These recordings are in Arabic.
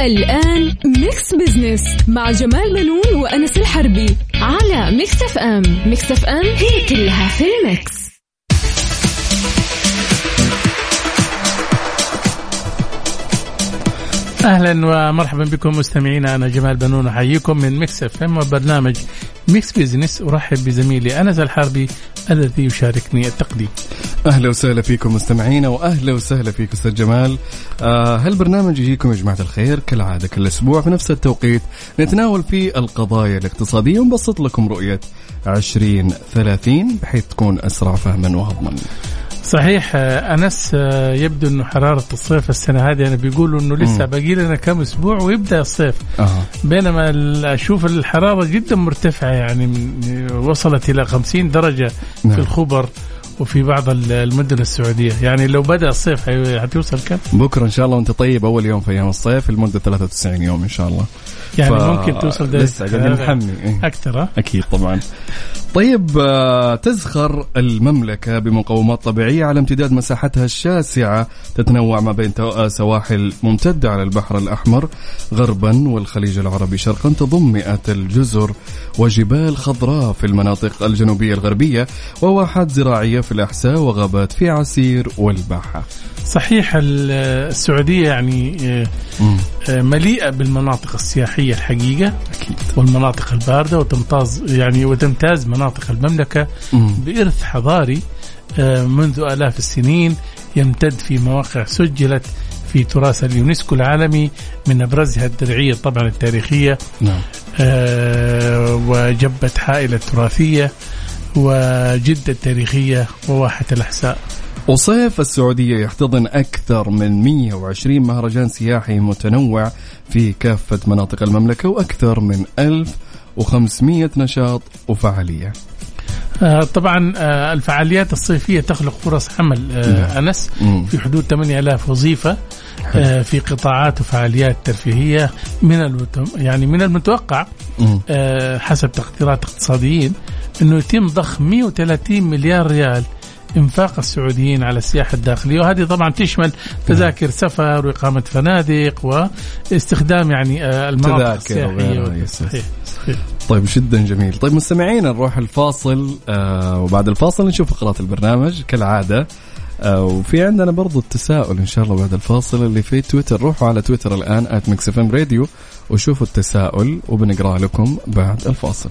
الآن Mix Business مع جمال بنون وأنس الحربي على Mix FM Mix FM هي كلها في ال mix. أهلا ومرحبا بكم مستمعينا أنا جمال بنون أحييكم من Mix FM وبرنامج Mix Business أرحب بزميلي أنس الحربي الذي يشاركني التقديم. أهلا وسهلا فيكم مستمعينا واهلا وسهلا فيك أستاذ جمال آه هالبرنامج يجيكم يا جماعة الخير كالعادة كل أسبوع في نفس التوقيت نتناول فيه القضايا الاقتصادية ونبسط لكم رؤية 2030 بحيث تكون أسرع فهما وهضما. صحيح آه، أنس آه، يبدو إنه حرارة الصيف السنة هذه أنا بيقولوا إنه لسه. باقي لنا كم أسبوع ويبدأ الصيف أها بينما أشوف الحرارة جدا مرتفعة يعني وصلت إلى 50 درجة نعم. في الخبر وفي بعض ال- المدن السعودية يعني لو بدأ الصيف حتوصل كم بكرة إن شاء الله وأنت طيب أول يوم في أيام الصيف لمده 93 يوم إن شاء الله. يعني ف- ممكن توصل لسه قاعدين نحمي إيه. أكثر ها أكيد طبعا طيب آه، تزخر المملكة بمقومات طبيعية على امتداد مساحتها الشاسعة تتنوع ما بين تو- سواحل ممتدة على البحر الأحمر غربا والخليج العربي شرقا تضم مئات الجزر وجبال خضراء في المناطق الجنوبية الغربية وواحات زراعية في الأحساء وغابات في عسير والباحة. صحيح ال- السعودية يعني آه، مليئة بالمناطق السياحية الحقيقة أكيد. والمناطق الباردة وتمتاز يعني وتمتاز مناطق المملكة مم. بإرث حضاري آه، منذ آلاف السنين يمتد في مواقع سجلت في تراث اليونسكو العالمي من أبرزها الدرعية طبعا التاريخية. نعم. آه، وجبة حائل التراثية وجدة التاريخية وواحة الأحساء. وصيف السعودية يحتضن أكثر من 120 مهرجان سياحي متنوع في كافة مناطق المملكة وأكثر من 1500 نشاط وفعالية آه، طبعا آه، الفعاليات الصيفية تخلق فرص عمل آه، نعم. أنس. في حدود 8000 وظيفة في قطاعات وفعاليات ترفيهية من. يعني من المتوقع حسب تقديرات اقتصاديين إنه يتم ضخ 130 مليار ريال إنفاق السعوديين على السياحة الداخلية وهذه طبعا تشمل تذاكر سفر وإقامة فنادق واستخدام يعني آه، المناطق تذاكر السياحية. صحيح صحيح. طيب جدا جميل. طيب مستمعينا نروح الفاصل آه وبعد الفاصل نشوف فقرات البرنامج كالعادة. آه وفي عندنا برضو التساؤل إن شاء الله بعد الفاصل اللي في تويتر. روحوا على تويتر الآن at Mix Radio وشوفوا التساؤل وبنقرأ لكم بعد الفاصل.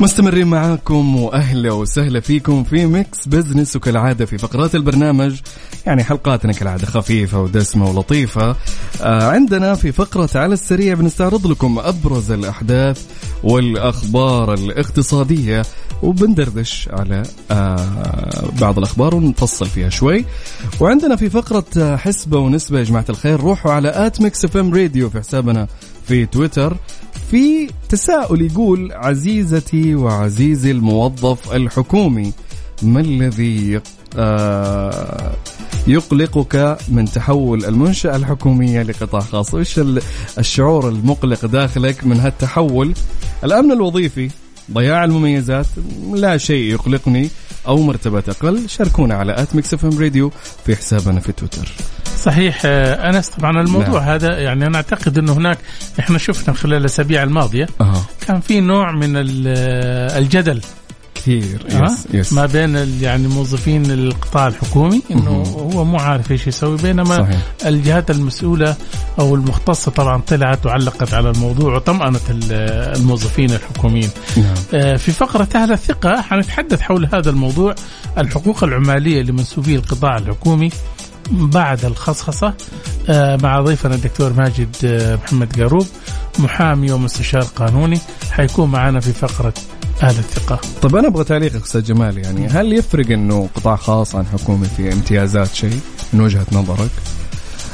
مستمرين معاكم وأهلا وسهلا فيكم في Mix Business وكالعادة في فقرات البرنامج. يعني حلقاتنا كالعادة خفيفة ودسمة ولطيفة. آه عندنا في فقرة على السريع بنستعرض لكم أبرز الأحداث والأخبار الاقتصادية وبندردش على آه بعض الأخبار ونفصل فيها شوي. وعندنا في فقرة حسبة ونسبة يا جماعة الخير روحوا على at Mix FM Radio في حسابنا في تويتر. في تساؤل يقول عزيزتي وعزيزي الموظف الحكومي ما الذي آه، يقلقك من تحول المنشأة الحكومية لقطاع خاص؟ وش ال- الشعور المقلق داخلك من هالتحول؟ الأمن الوظيفي ضياع المميزات لا شيء يقلقني أو مرتبة أقل؟ شاركونا على at Mix Radio في حسابنا في تويتر. صحيح آه، أنس طبعا الموضوع نعم. هذا يعني أنا أعتقد إنه هناك إحنا شفنا خلال الأسابيع الماضية أها كان في نوع من آه، الجدل كثير؟ يس يس ما بين يعني موظفين القطاع الحكومي إنه. هو مو عارف إيش يسوي بينما صحيح الجهات المسؤولة أو المختصة طبعا طلعت وعلقت على الموضوع وطمأنت ال- الموظفين الحكوميين. نعم آه، في فقرة أهل الثقة حنتحدث حول هذا الموضوع الحقوق العمالية لمنسوبي القطاع الحكومي بعد الخصخصة آه، مع ضيفنا الدكتور ماجد آه، محمد قاروب محامي ومستشار قانوني حيكون معنا في فقرة أهل الثقة طب أنا أبغى تعليقك أستاذ جمال يعني هل يفرق إنه قطاع خاص عن حكومي في امتيازات شيء من وجهة نظرك؟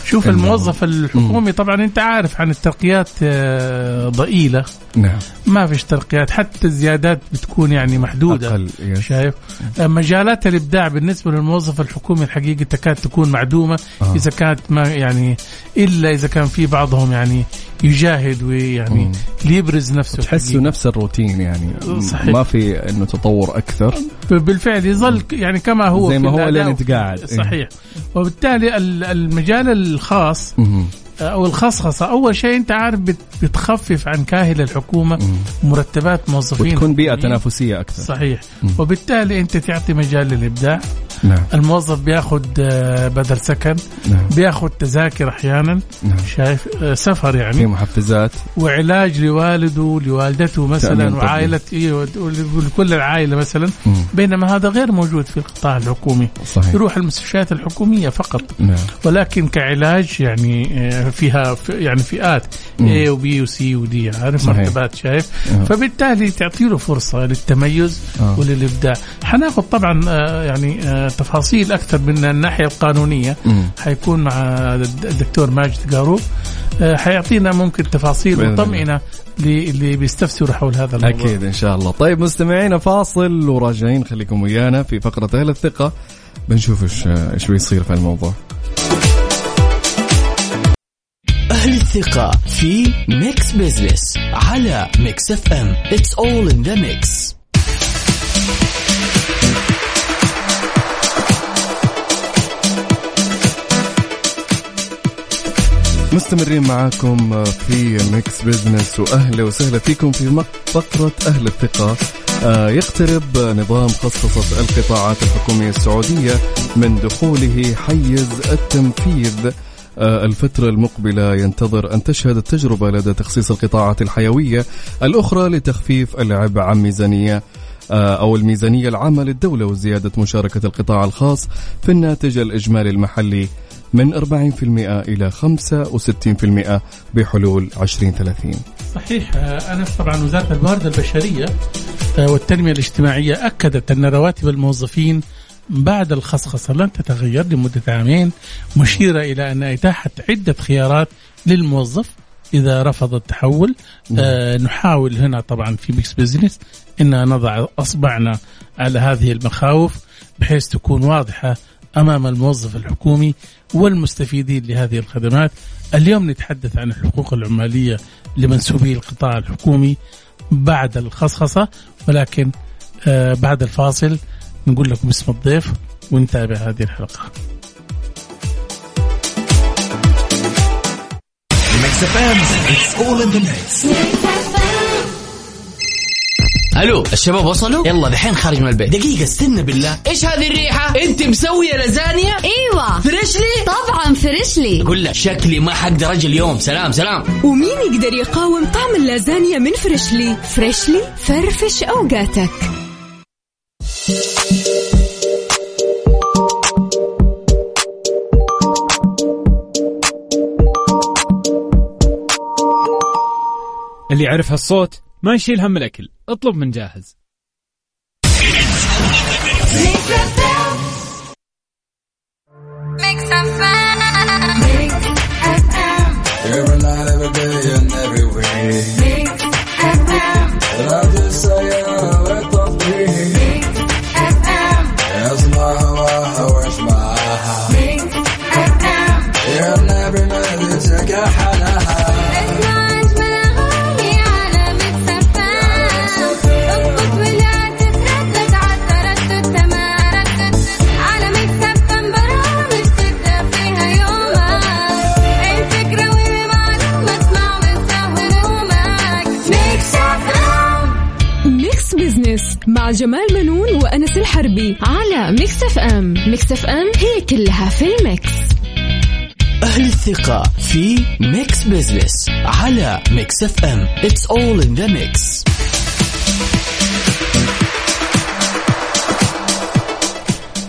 شوف الموظف الحكومي طبعا أنت عارف عن الترقيات آه، ضئيلة. نعم. ما فيش ترقيات حتى الزيادات بتكون يعني محدودة. yes. شايف؟ آه، مجالات الإبداع بالنسبة للموظف الحكومي الحقيقة تكاد تكون معدومة آه. إذا كانت ما يعني إلا إذا كان في بعضهم يعني يجاهد ويعني. ليبرز نفسه تحسه. نفس الروتين يعني صحيح. ما في إنه تطور أكثر بالفعل يظل يعني كما هو زي في ما هو لين انت قاعد. إيه. صحيح وبالتالي ال- المجال الخاص. أو الخصخصة. أول شيء أنت عارف بت- بتخفف عن كاهل الحكومة مرتبات موظفين. وتكون بيئة. تنافسية أكثر. صحيح. مم. وبالتالي أنت تعطي مجال للإبداع. نعم. الموظف بياخذ آه، بدل سكن نعم. بياخذ تذاكر أحيانا. نعم. شايف آه، سفر في يعني محفزات. وعلاج لوالده لوالدته مثلا طبي. وعائله إيه، ولكل العائلة مثلا. مم. بينما هذا غير موجود في القطاع الحكومي. صحيح. يروح المستشفيات الحكومية فقط. نعم. ولكن كعلاج يعني آه، فيها يعني فئات. A وبي وسي ودي عارف. مرتبات شايف آه. فبالتالي تعطي له فرصة للتميز آه. وللإبداع حناخذ طبعا آه، يعني تفاصيل أكثر من الناحية القانونية مم. حيكون مع الدكتور ماجد قاروب آه، حيعطينا ممكن تفاصيل اللي اللي بيستفسروا حول هذا الموضوع أكيد إن شاء الله طيب مستمعينا فاصل وراجعين خليكم ويانا في فقرة أهل الثقة بنشوف إيش إيش بيصير في الموضوع أهل الثقة في Mix Business على Mix FM It's all in the mix. مستمرين معاكم في Mix Business وأهلا وسهلا فيكم في فقرة أهل الثقة. آه، يقترب نظام خصخصة القطاعات الحكومية السعودية من دخوله حيز التنفيذ الفترة المقبلة ينتظر أن تشهد التجربة لدى تخصيص القطاعات الحيوية الأخرى لتخفيف العبء عن ميزانية آه، أو الميزانية العامة للدولة وزيادة مشاركة القطاع الخاص في الناتج الإجمالي المحلي من 40% إلى 65% بحلول 2030 صحيح آه، أنا طبعا وزارة الموارد البشرية آه، والتنمية الاجتماعية أكدت أن رواتب الموظفين بعد الخصخصة لن تتغير لمدة عامين مشيرة إلى أن إتاحة عدة خيارات للموظف إذا رفض التحول. آه نحاول هنا طبعا في Mix Business أن نضع أصبعنا على هذه المخاوف بحيث تكون واضحة أمام الموظف الحكومي والمستفيدين لهذه الخدمات. اليوم نتحدث عن الحقوق العمالية لمنسوبي القطاع الحكومي بعد الخصخصة ولكن آه بعد الفاصل نقول لكم اسم الضيف ونتابع هذه mix. ألو الشباب وصلوا؟ يلا دحين خارج من البيت. دقيقة استنى بالله. إيش هذه الريحة؟ أنت مسوية لازانيا؟ إيوه. Freshly؟ طبعا Freshly. أقول لك شكلي ما حقدر أجي اليوم. سلام سلام. ومين يقدر يقاوم طعم اللازانيا من Freshly؟ Freshly فرفش أوقاتك. اللي يعرف هالصوت ما يشيل هم الأكل. اطلب من جاهز. Every night, every day, and way. مع جمال بنون وأنس الحربي على Mix FM. Mix FM هي كلها في ال mix. أهل الثقة في Mix Business على Mix FM. It's all in the mix.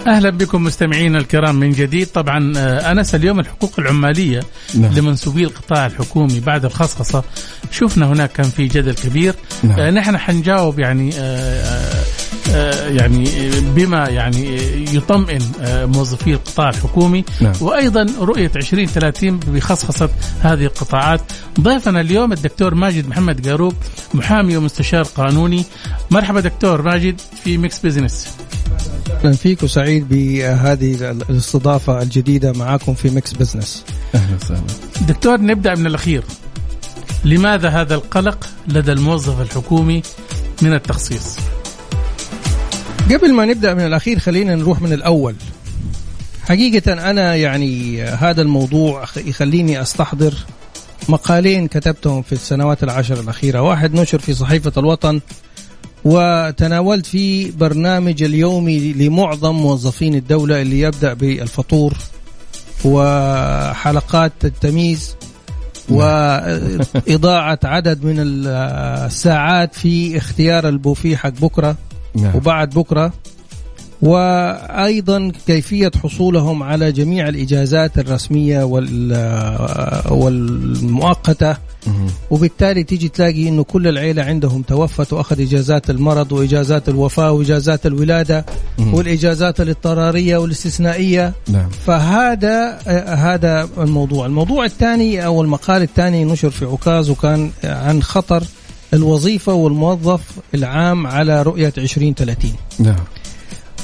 أهلا بكم مستمعينا الكرام من جديد طبعا آه، أنس اليوم الحقوق العمالية نعم. لمنسوبي القطاع الحكومي بعد الخصخصة شفنا هناك كان في جدل كبير نعم. آه، نحن حنجاوب يعني آه، يعني بما يعني يطمئن آه، موظفي القطاع الحكومي نعم. وأيضا رؤية 2030 بخصخصة هذه القطاعات. ضيفنا اليوم الدكتور ماجد محمد قاروب محامي ومستشار قانوني. مرحبا دكتور ماجد في ميكس بزنس أهلا فيك وسعيد بهذه الاستضافة الجديدة معاكم في Mix Business أهلا وسهلا. دكتور نبدأ من الأخير. لماذا هذا القلق لدى الموظف الحكومي من التخصيص؟ قبل ما نبدأ من الأخير خلينا نروح من الأول. حقيقة أنا يعني هذا الموضوع يخليني أستحضر مقالين كتبتهم في السنوات العشر الأخيرة. واحد نشر في صحيفة الوطن وتناولت فيه برنامج اليومي لمعظم موظفين الدولة اللي يبدأ بالفطور وحلقات التمييز وإضاعة عدد من الساعات في اختيار البوفيه حق بكرة. نعم. وبعد بكرة وأيضا كيفية حصولهم على جميع الإجازات الرسمية وال- والمؤقتة مهم. وبالتالي تيجي تلاقي إنه كل العيلة عندهم توفت وأخذ إجازات المرض وإجازات الوفاة وإجازات الولادة. والإجازات الاضطرارية والاستثنائية نعم فهذا هذا الموضوع الموضوع الثاني أو المقال الثاني نشر في عكاظ وكان عن خطر الوظيفة والموظف العام على رؤية 2030 نعم.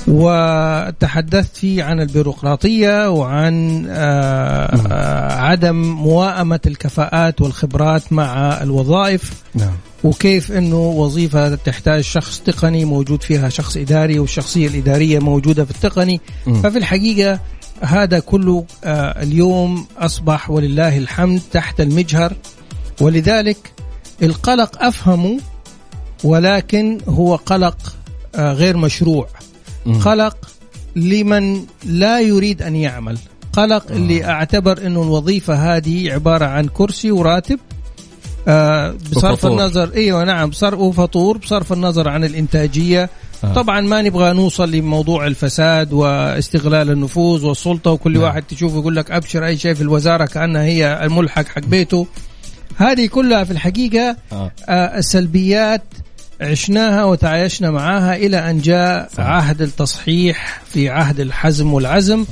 وتحدثت فيه عن البيروقراطية وعن آه، آه، عدم موائمة الكفاءات والخبرات مع الوظائف. نعم. وكيف إنه وظيفة تحتاج شخص تقني موجود فيها شخص إداري والشخصية الإدارية موجودة في التقني. مم. ففي الحقيقة هذا كله آه، اليوم أصبح ولله الحمد تحت المجهر. ولذلك القلق افهمه ولكن هو قلق آه، غير مشروع. قلق لمن لا يريد أن يعمل قلق اللي أعتبر إنه الوظيفة هذه عبارة عن كرسي وراتب آه بصرف وفطور. النظر إيوه نعم بصرف وفطور بصرف النظر عن الإنتاجية آه. طبعا ما نبغى نوصل لموضوع الفساد واستغلال النفوذ والسلطة وكل نعم. واحد تشوفه يقول لك أبشر أي شيء في الوزارة كأنها هي الملحق حق بيته هذه كلها في الحقيقة آه. آه، السلبيات عشناها وتعايشنا معاها إلى أن جاء صح. عهد التصحيح في عهد الحزم والعزم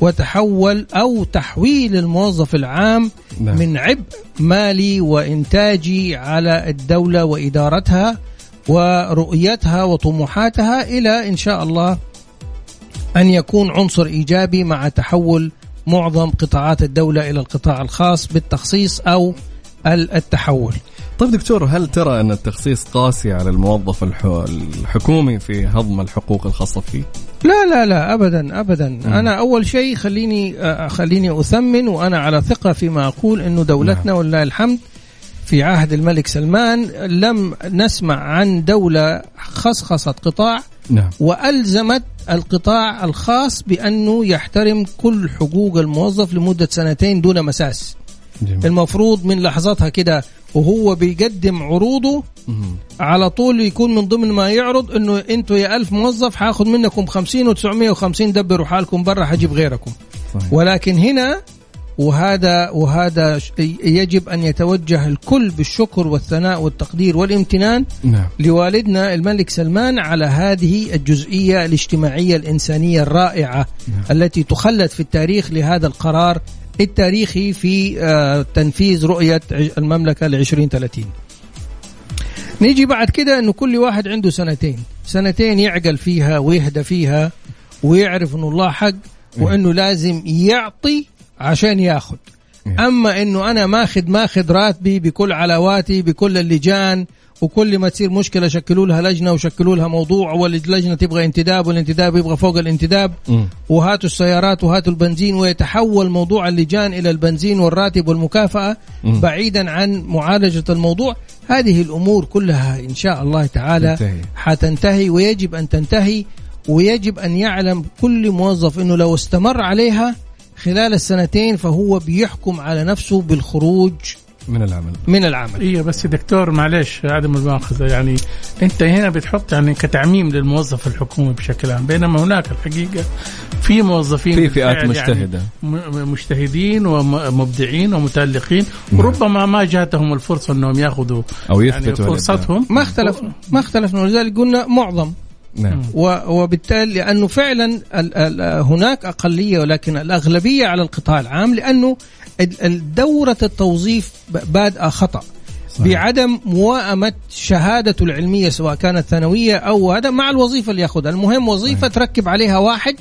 وتحول أو تحويل الموظف العام نعم. من عبء مالي وإنتاجي على الدولة وإدارتها ورؤيتها وطموحاتها إلى إن شاء الله أن يكون عنصر إيجابي مع تحول معظم قطاعات الدولة إلى القطاع الخاص بالتخصيص ال- التحول. طيب دكتور هل ترى أن التخصيص قاسي على الموظف الح- الحكومي في هضم الحقوق الخاصة فيه؟ لا لا لا ابدا ابدا. أنا أول شيء خليني آه، خليني أثمن وأنا على ثقة فيما أقول إنه دولتنا ولله الحمد في عهد الملك سلمان لم نسمع عن دولة خصخصت قطاع نعم. وألزمت القطاع الخاص بأنه يحترم كل حقوق الموظف لمدة سنتين دون مساس. جميل المفروض من لحظتها كده وهو بيقدم عروضه مهم. على طول يكون من ضمن ما يعرض إنه أنتوا يا ألف موظف هاخذ منكم 50 و950 دبروا حالكم برا حجيب غيركم صحيح. ولكن هنا وهذا وهذا يجب أن يتوجه الكل بالشكر والثناء والتقدير والامتنان نعم لوالدنا الملك سلمان على هذه الجزئية الاجتماعية الإنسانية الرائعة التي تخلد في التاريخ لهذا القرار التاريخي في آه، تنفيذ رؤية ع- المملكة ل 2030 نيجي بعد كده إنه كل واحد عنده سنتين. سنتين يعقل فيها ويهدى فيها ويعرف إنه الله حق وإنه لازم يعطي عشان ياخذ أما إنه أنا ماخذ ماخذ راتبي بكل علاواتي بكل اللجان وكل ما تصير مشكلة شكلوا لها لجنة وشكلوا لها موضوع واللجنة تبغى انتداب والانتداب يبغى فوق الانتداب. وهاتوا السيارات وهاتوا البنزين ويتحول موضوع اللجان إلى البنزين والراتب والمكافأة مم. بعيدا عن معالجة الموضوع هذه الأمور كلها إن شاء الله تعالى تنتهي. حتنتهي ويجب أن تنتهي ويجب أن يعلم كل موظف إنه لو استمر عليها خلال السنتين فهو بيحكم على نفسه بالخروج من العمل. من العمل. أيوه بس يا دكتور معلش عدم المؤاخذه يعني أنت هنا بتحط يعني كتعميم للموظف الحكومي بشكل عام بينما هناك الحقيقة في موظفين في فئات بالفعل مجتهدة. يعني مجتهدين ومبدعين ومتالقين وربما ما جاتهم الفرصة أنهم يأخذوا أو يعني يثبتوا الإبداع. فرصتهم. ما اختلف ما اختلفنا ولذلك قلنا معظم. نعم. وبالتالي لأنه فعلا ال- ال- هناك أقلية ولكن الأغلبية على القطاع العام لأنه دورة التوظيف ب- بادئه خطأ. صحيح. بعدم موائمة شهادته العلمية سواء كانت ثانوية أو هذا مع الوظيفة اللي ياخذها. المهم وظيفة تركب عليها واحد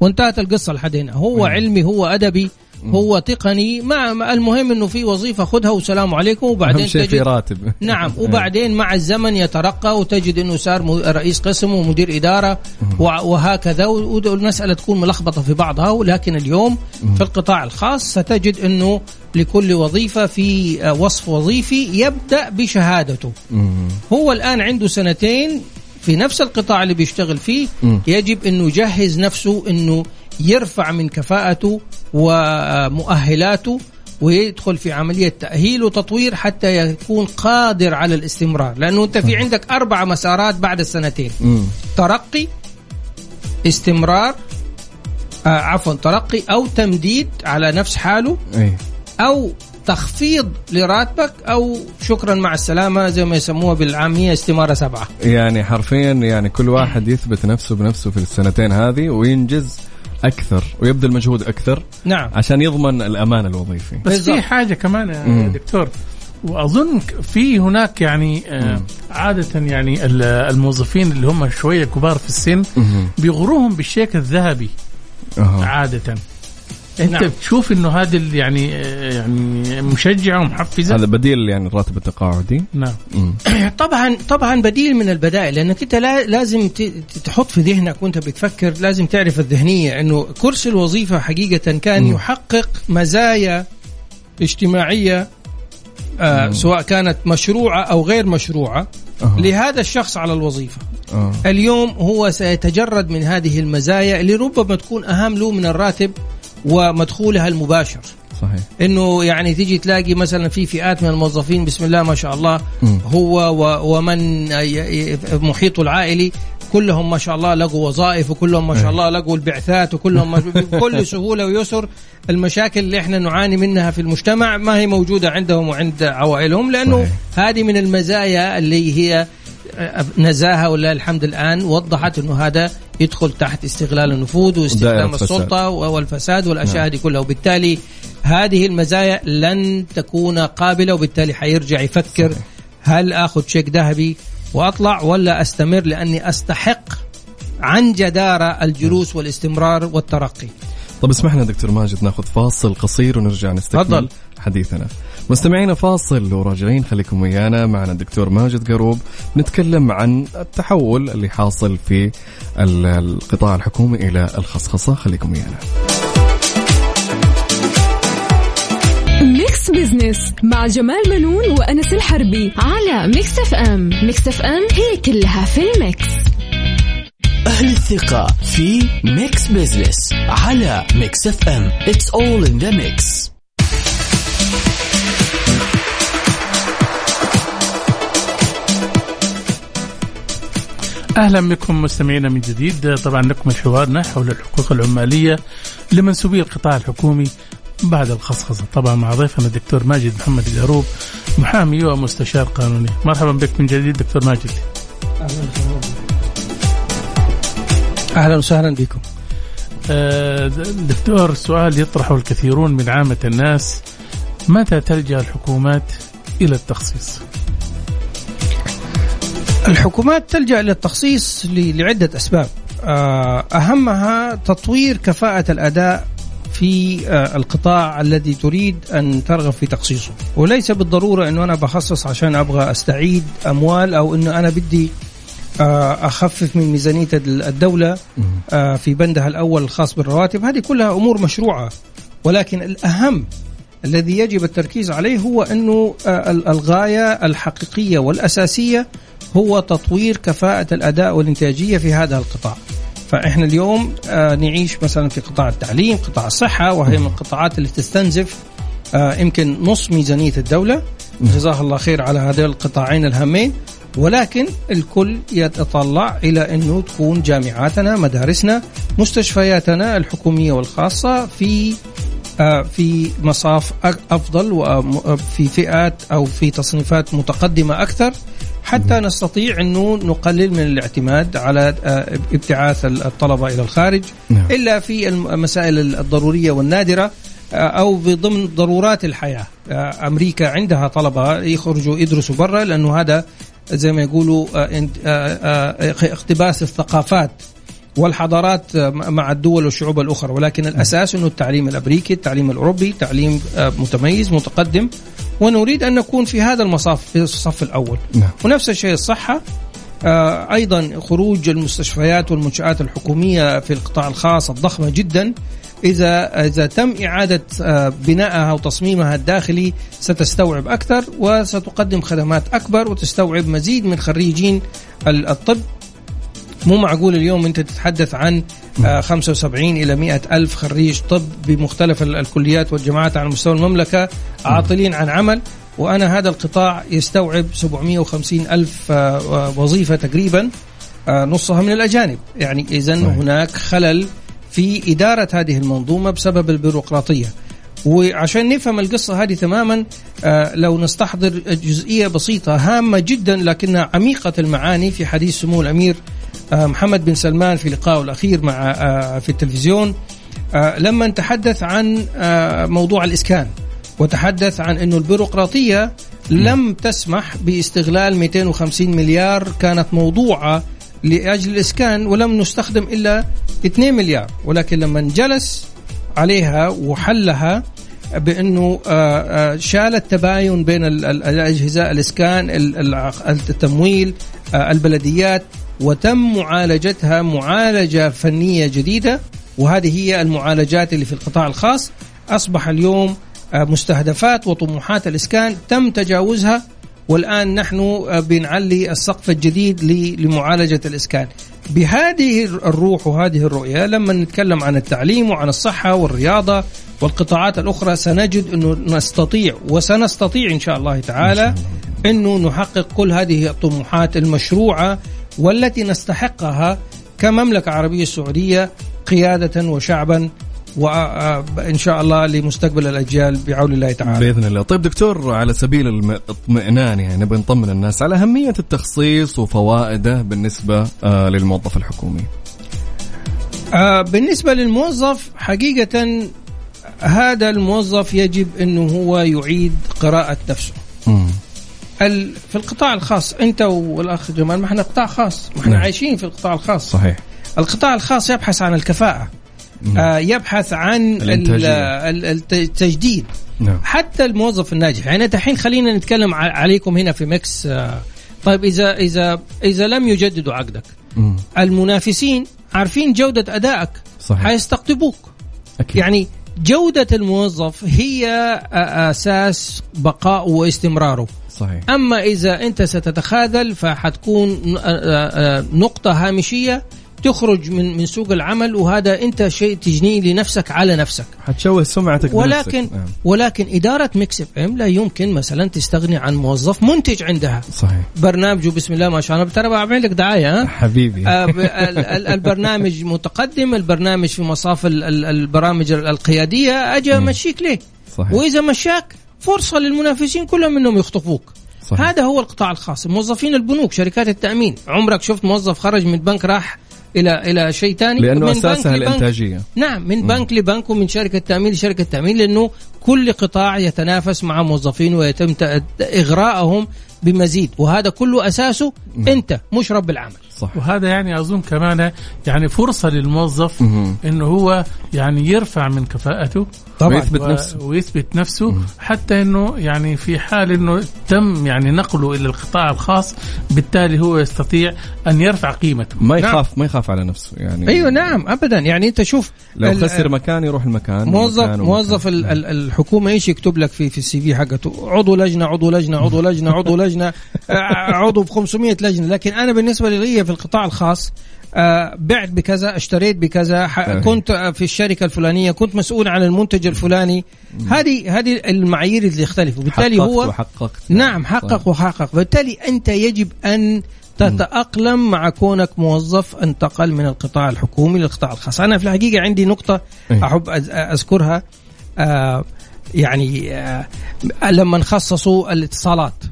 وانتهت القصة لحد هنا. هو علمي هو أدبي هو تقني. مع المهم إنه في وظيفة خدها والسلام عليكم وبعدين شيء في تجد راتب. نعم وبعدين مع الزمن يترقى وتجد إنه صار رئيس قسم ومدير إدارة وهكذا. والمسألة تكون ملخبطة في بعضها ولكن اليوم في القطاع الخاص ستجد إنه لكل وظيفة في آه، وصف وظيفي يبدأ بشهادته. هو الآن عنده سنتين في نفس القطاع اللي بيشتغل فيه. يجب إنه يجهز نفسه إنه يرفع من كفاءته ومؤهلاته ويدخل في عملية تأهيل وتطوير حتى يكون قادر على الاستمرار. لأنه أنت في عندك أربع مسارات بعد السنتين. ترقي استمرار آه عفوا ترقي أو تمديد على نفس حاله أي. أو تخفيض لراتبك أو شكرا مع السلامة زي ما يسموها بالعامية استمارة سبعة. يعني حرفيا يعني كل واحد يثبت نفسه بنفسه في السنتين هذه وينجز أكثر ويبذل مجهود أكثر نعم عشان يضمن الأمان الوظيفي بس. في حاجة كمان يا مم. دكتور وأظن في هناك يعني آه عادة يعني ال- الموظفين اللي هم شوية كبار في السن. بيغروهم بالشيك الذهبي. عادة انت نعم. بتشوف انه هذا يعني آه، يعني مشجعة ومحفزة هذا بديل يعني الراتب التقاعدي نعم. طبعا طبعا بديل من البدائل لانك انت لا لازم تحط في ذهنك وأنت بتفكر لازم تعرف الذهنية إنه كرسي الوظيفة حقيقة كان مم. يحقق مزايا اجتماعية آه سواء كانت مشروعة أو غير مشروعة أها. لهذا الشخص على الوظيفة آه. اليوم هو سيتجرد من هذه المزايا اللي ربما تكون أهم له من الراتب ومدخولها المباشر صحيح إنه يعني تيجي تلاقي مثلا في فئات من الموظفين بسم الله ما شاء الله. هو ومن محيطه العائلي كلهم ما شاء الله لقوا وظائف وكلهم ما شاء الله لقوا البعثات وكلهم بكل سهولة ويسر المشاكل اللي إحنا نعاني منها في المجتمع ما هي موجودة عندهم وعند عوائلهم لأنه. هذه من المزايا اللي هي نزاهة ولله الحمد الآن وضحت إنه هذا يدخل تحت استغلال النفوذ واستخدام. السلطة والفساد والاشياء هذه كلها وبالتالي هذه المزايا لن تكون قابلة وبالتالي حيرجع يفكر هل آخذ شيك ذهبي وأطلع ولا أستمر لأني أستحق عن جداره الجلوس والاستمرار والترقي. طب اسمح لنا دكتور ماجد ناخذ فاصل قصير ونرجع نستكمل. حديثنا مستمعينا فاصل وراجعين خليكم ويانا. معنا الدكتور ماجد قاروب. نتكلم عن التحول اللي حاصل في ال- القطاع الحكومي إلى الخصخصة. خليكم ويانا. Mix Business مع جمال بنون وأنس الحربي على Mix FM. Mix FM هي كلها في ال mix. أهل الثقة في Mix Business على Mix FM. It's all in the mix. أهلا بكم مستمعينا من جديد طبعا نكمل حوارنا حول الحقوق العمالية لمنسوبي القطاع الحكومي بعد الخصخصة طبعا مع ضيفنا الدكتور ماجد محمد قاروب محامي ومستشار قانوني مرحبا بك من جديد دكتور ماجد أهلا وسهلا بكم. آه، دكتور سؤال يطرحه الكثيرون من عامة الناس متى تلجأ الحكومات إلى التخصيص؟ الحكومات تلجأ إلى التخصيص ل- لعدة أسباب. آه، أهمها تطوير كفاءة الأداء في آه، القطاع الذي تريد أن ترغب في تخصيصه. وليس بالضرورة إنه أنا بخصص عشان أبغى أستعيد أموال أو إنه أنا بدي آه، أخفف من ميزانية الدولة في بندها الأول الخاص بالرواتب. هذه كلها أمور مشروعة. ولكن الأهم الذي يجب التركيز عليه هو إنه ال- الغاية الحقيقية والأساسية هو تطوير كفاءة الأداء والإنتاجية في هذا القطاع. فإحنا اليوم آه، نعيش مثلا في قطاع التعليم، قطاع الصحة وهي من القطاعات اللي تستنزف آه، يمكن نص ميزانية الدولة. جزاه الله خير على هذين القطاعين الهامين. ولكن الكل يتطلع إلى إنه تكون جامعاتنا مدارسنا مستشفياتنا الحكومية والخاصة في آه، في مصاف أفضل وفي فئات أو في تصنيفات متقدمة أكثر. حتى نستطيع انه نقلل من الاعتماد على آه، ابتعاث الطلبة إلى الخارج نعم. إلا في المسائل الضرورية والنادرة آه، أو بضمن ضرورات الحياة آه، أمريكا عندها طلبة يخرجوا يدرسوا برا لأنه هذا زي ما يقولوا اقتباس الثقافات والحضارات مع الدول والشعوب الأخرى. ولكن الأساس إنه التعليم الأمريكي التعليم الأوروبي تعليم آه، متميز متقدم. ونريد أن نكون في هذا المصاف في الصف الأول. نعم. ونفس الشيء الصحة آه، أيضا خروج المستشفيات والمنشآت الحكومية في القطاع الخاص الضخمة جدا. إذا إذا تم إعادة آه، بنائها وتصميمها الداخلي ستستوعب أكثر وستقدم خدمات أكبر وتستوعب مزيد من خريجين ال- الطب. مو معقول اليوم أنت تتحدث عن آه، 75 إلى 100 ألف خريج طب بمختلف ال- الكليات والجامعات على مستوى المملكة عاطلين عن عمل وأنا هذا القطاع يستوعب 750 ألف آه، آه، وظيفة تقريبا آه، نصها من الأجانب. يعني اذا هناك خلل في إدارة هذه المنظومة بسبب البيروقراطية. وعشان نفهم القصة هذه تماما آه، لو نستحضر جزئية بسيطة هامة جدا لكنها عميقة المعاني في حديث سمو الأمير آه، محمد بن سلمان في لقائه الأخير مع آه، في التلفزيون. لما تحدث عن موضوع الإسكان وتحدث عن أنه البيروقراطية لم تسمح باستغلال 250 مليار كانت موضوعة لأجل الإسكان ولم نستخدم إلا 2 مليار. ولكن لما جلس عليها وحلها بأنه آه، آه، شال التباين بين ال- ال- الأجهزة الإسكان التمويل آه، البلديات وتم معالجتها معالجة فنية جديدة وهذه هي المعالجات اللي في القطاع الخاص أصبح اليوم مستهدفات وطموحات الإسكان تم تجاوزها والآن نحن بنعلي السقف الجديد لمعالجة الإسكان. بهذه الروح وهذه الرؤيه لما نتكلم عن التعليم وعن الصحة والرياضة والقطاعات الأخرى سنجد أنه نستطيع وسنستطيع إن شاء الله تعالى أنه نحقق كل هذه الطموحات المشروعة والتي نستحقها كمملكة عربية سعوديه قيادة وشعبا وإن شاء الله لمستقبل الأجيال بعون الله تعالى. بإذن الله طيب دكتور على سبيل الاطمئنان يعني نبي نطمن الناس على أهمية التخصيص وفوائده بالنسبة آه للموظف الحكومي آه بالنسبة للموظف حقيقة هذا الموظف يجب أنه هو يعيد قراءة نفسه مم. في القطاع الخاص أنت والأخ جمال ما إحنا قطاع خاص ما إحنا نعم. عايشين في القطاع الخاص صحيح القطاع الخاص يبحث عن الكفاءة آه يبحث عن التجديد. نعم. حتى الموظف الناجح. يعني الحين خلينا نتكلم عليكم هنا في ميكس آه. طيب إذا إذا إذا لم يجددوا عقدك مم. المنافسين عارفين جودة أدائك صحيح. حيستقطبوك. أكيد. يعني جودة الموظف هي أ- أساس بقائه واستمراره. صحيح. أما إذا أنت ستتخاذل فحتكون نقطة هامشية تخرج من من سوق العمل وهذا أنت شيء تجنيه لنفسك على نفسك. حتشوه سمعتك ولكن بنفسك. نعم. ولكن إدارة Mix FM لا يمكن مثلا تستغني عن موظف منتج عندها. صحيح. برنامجه بسم الله ما شاء الله. ترى بعمل لك دعاية ها؟ حبيبي. آه، البرنامج متقدم البرنامج في مصاف ال- ال- البرامج القيادية. أجي أمشيك ليه؟ صحيح. وإذا مشاك فرصة للمنافسين كلهم منهم يخطفوك. صحيح. هذا هو القطاع الخاص. موظفين البنوك شركات التأمين. عمرك شفت موظف خرج من بنك راح إلى إلى شيء ثاني لأنه من أساسها بنك لبنك. الإنتاجية نعم من بنك لبنك ومن شركة تأمين لشركة تأمين لأنه كل قطاع يتنافس مع موظفين ويتم إغراءهم بمزيد. وهذا كله أساسه أنت مش رب العمل. صح. وهذا يعني أظن كمان يعني فرصة للموظف. إنه هو يعني يرفع من كفاءته ويثبت و- نفسه. ويثبت نفسه حتى إنه يعني في حال إنه تم يعني نقله إلى القطاع الخاص بالتالي هو يستطيع أن يرفع قيمته. ما نعم. يخاف ما يخاف على نفسه يعني. أيوه نعم ابدا. يعني أنت شوف لو ال- خسر مكان يروح المكان موظف مكان ومكان. موظف ال- ال- ال- الحكومة إيش يكتب لك في في السي في حقته؟ عضو لجنة عضو لجنة عضو لجنة عضو لجنة. آه، عضو في 500 لجنة. لكن أنا بالنسبة لي في القطاع الخاص آه، بعت بكذا اشتريت بكذا. كنت آه، في الشركة الفلانية كنت مسؤول عن المنتج الفلاني. هذه هذه المعايير اللي يختلف وبالتالي هو وحققت. نعم حقق وحقق بالتالي أنت يجب أن تتأقلم مع كونك موظف أنتقل من القطاع الحكومي للقطاع الخاص. أنا في الحقيقة عندي نقطة إيه. أحب أذكرها. آه يعني آه لما خصصوا الاتصالات.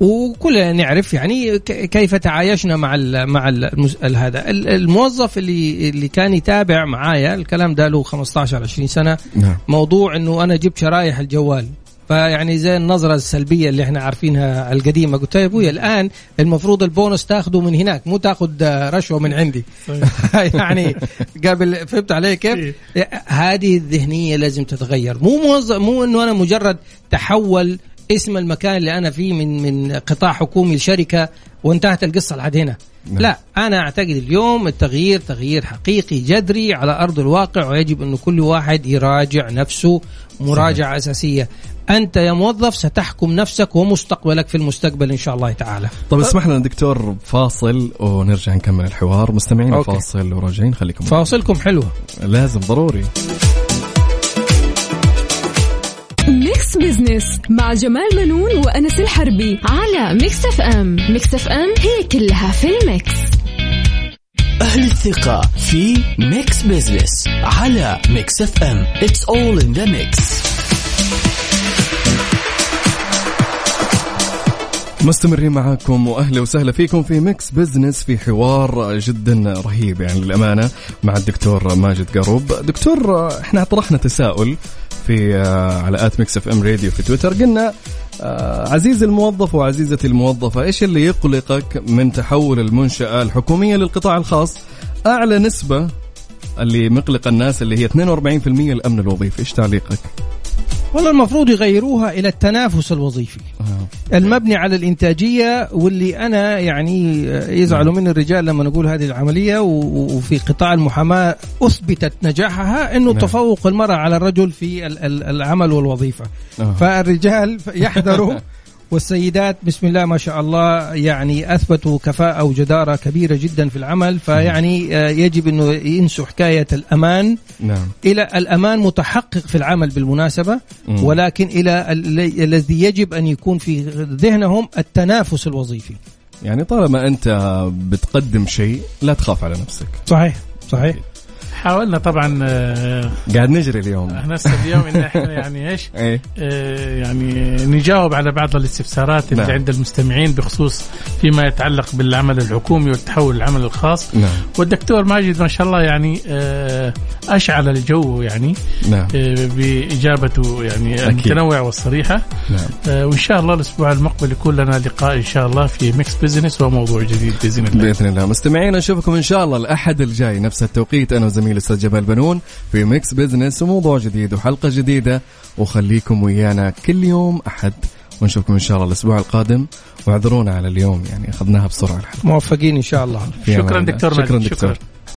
وكلنا نعرف يعني كيف تعايشنا مع ال مع ال هذا. ال- الموظف اللي اللي كان يتابع معايا الكلام ده له 15 20 سنة. نعم. موضوع إنه أنا جبت شرايح الجوال. فيعني زي النظرة السلبية اللي إحنا عارفينها القديمة. قلت له يا ابويا الآن المفروض البونص تاخده من هناك مو تاخذ رشوة من عندي. يعني قبل فهمت علي كيف؟ هذه الذهنية لازم تتغير. مو موظف مو إنه أنا مجرد تحول اسم المكان اللي أنا فيه من من قطاع حكومي لشركة وانتهت القصة لحد هنا. نعم. لا أنا أعتقد اليوم التغيير تغيير حقيقي جذري على أرض الواقع ويجب انه كل واحد يراجع نفسه مراجعة أساسية. أنت يا موظف ستحكم نفسك ومستقبلك في المستقبل إن شاء الله تعالى. طيب اسمح لنا دكتور فاصل ونرجع نكمل الحوار. مستمعين okay. فاصل وراجعين خليكم فاصلكم حلوة. لازم ضروري. Mix Business مع جمال بنون وأنس الحربي على Mix FM Mix FM هي كلها في ال mix. أهل الثقة في Mix Business على Mix FM It's all in the mix. مستمرين معاكم وأهلا وسهلا فيكم في Mix Business في حوار جدا رهيب يعني للأمانة مع الدكتور ماجد قاروب. دكتور إحنا طرحنا تساؤل في آه، على at Mix FM Radio في تويتر. قلنا آه، عزيزي الموظف وعزيزتي الموظفة إيش اللي يقلقك من تحول المنشأة الحكومية للقطاع الخاص؟ أعلى نسبة اللي مقلقه الناس اللي هي 42% الأمن الوظيفي. إيش تعليقك؟ والله المفروض يغيروها إلى التنافس الوظيفي آه. المبني على الإنتاجية واللي أنا يعني يزعلوا مني الرجال لما نقول هذه العملية وفي قطاع المحاماة أثبتت نجاحها إنه نعم. تفوق المرأة على الرجل في ال- ال- العمل والوظيفة آه. فالرجال يحذروا والسيدات بسم الله ما شاء الله يعني أثبتوا كفاءة وجدارة كبيرة جدا في العمل فيعني آه، يجب إنه ينسوا حكاية الأمان. نعم. إلى الأمان متحقق في العمل بالمناسبة مم. ولكن إلى ال- الذي يجب أن يكون في ذهنهم التنافس الوظيفي. يعني طالما أنت بتقدم شيء لا تخاف على نفسك. صحيح صحيح. حاولنا طبعا آه، قاعد نجري اليوم. نفس اليوم إن إحنا يعني إيش إيه. آه، يعني نجاوب على بعض الاستفسارات اللي نعم. عند المستمعين بخصوص فيما يتعلق بالعمل الحكومي والتحول للعمل الخاص. نعم. والدكتور ماجد ما شاء الله يعني آه، أشعل الجو يعني نعم. بإجابته يعني. المتنوعة والصريحة. نعم. وإن شاء الله الأسبوع المقبل يكون لنا لقاء إن شاء الله في ميكس بزنس وموضوع جديد بإذن الله. بإذن الله. مستمعينا نشوفكم إن شاء الله الأحد الجاي. نفس التوقيت أنا وزميلي الاستاذ جمال بنون في Mix Business وموضوع جديد وحلقة جديدة. وخليكم ويانا كل يوم أحد. ونشوفكم إن شاء الله الأسبوع القادم. واعذرونا على اليوم يعني أخذناها بسرعة الحلقة. موفقين إن شاء الله. شكرا. دكتور شكرا دكتور. شكرا.